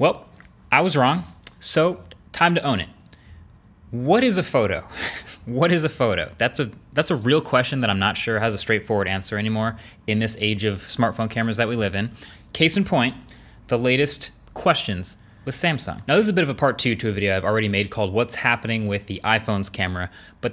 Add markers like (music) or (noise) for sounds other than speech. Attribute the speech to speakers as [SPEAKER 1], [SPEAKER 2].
[SPEAKER 1] Well, I was wrong. So, time to own it. What is a photo? (laughs) what is a photo? That's a that's a real question that I'm not sure has a straightforward answer anymore in this age of smartphone cameras that we live in. Case in point, the latest questions with Samsung. Now, this is a bit of a part two to a video I've already made called What's Happening with the iPhone's Camera, but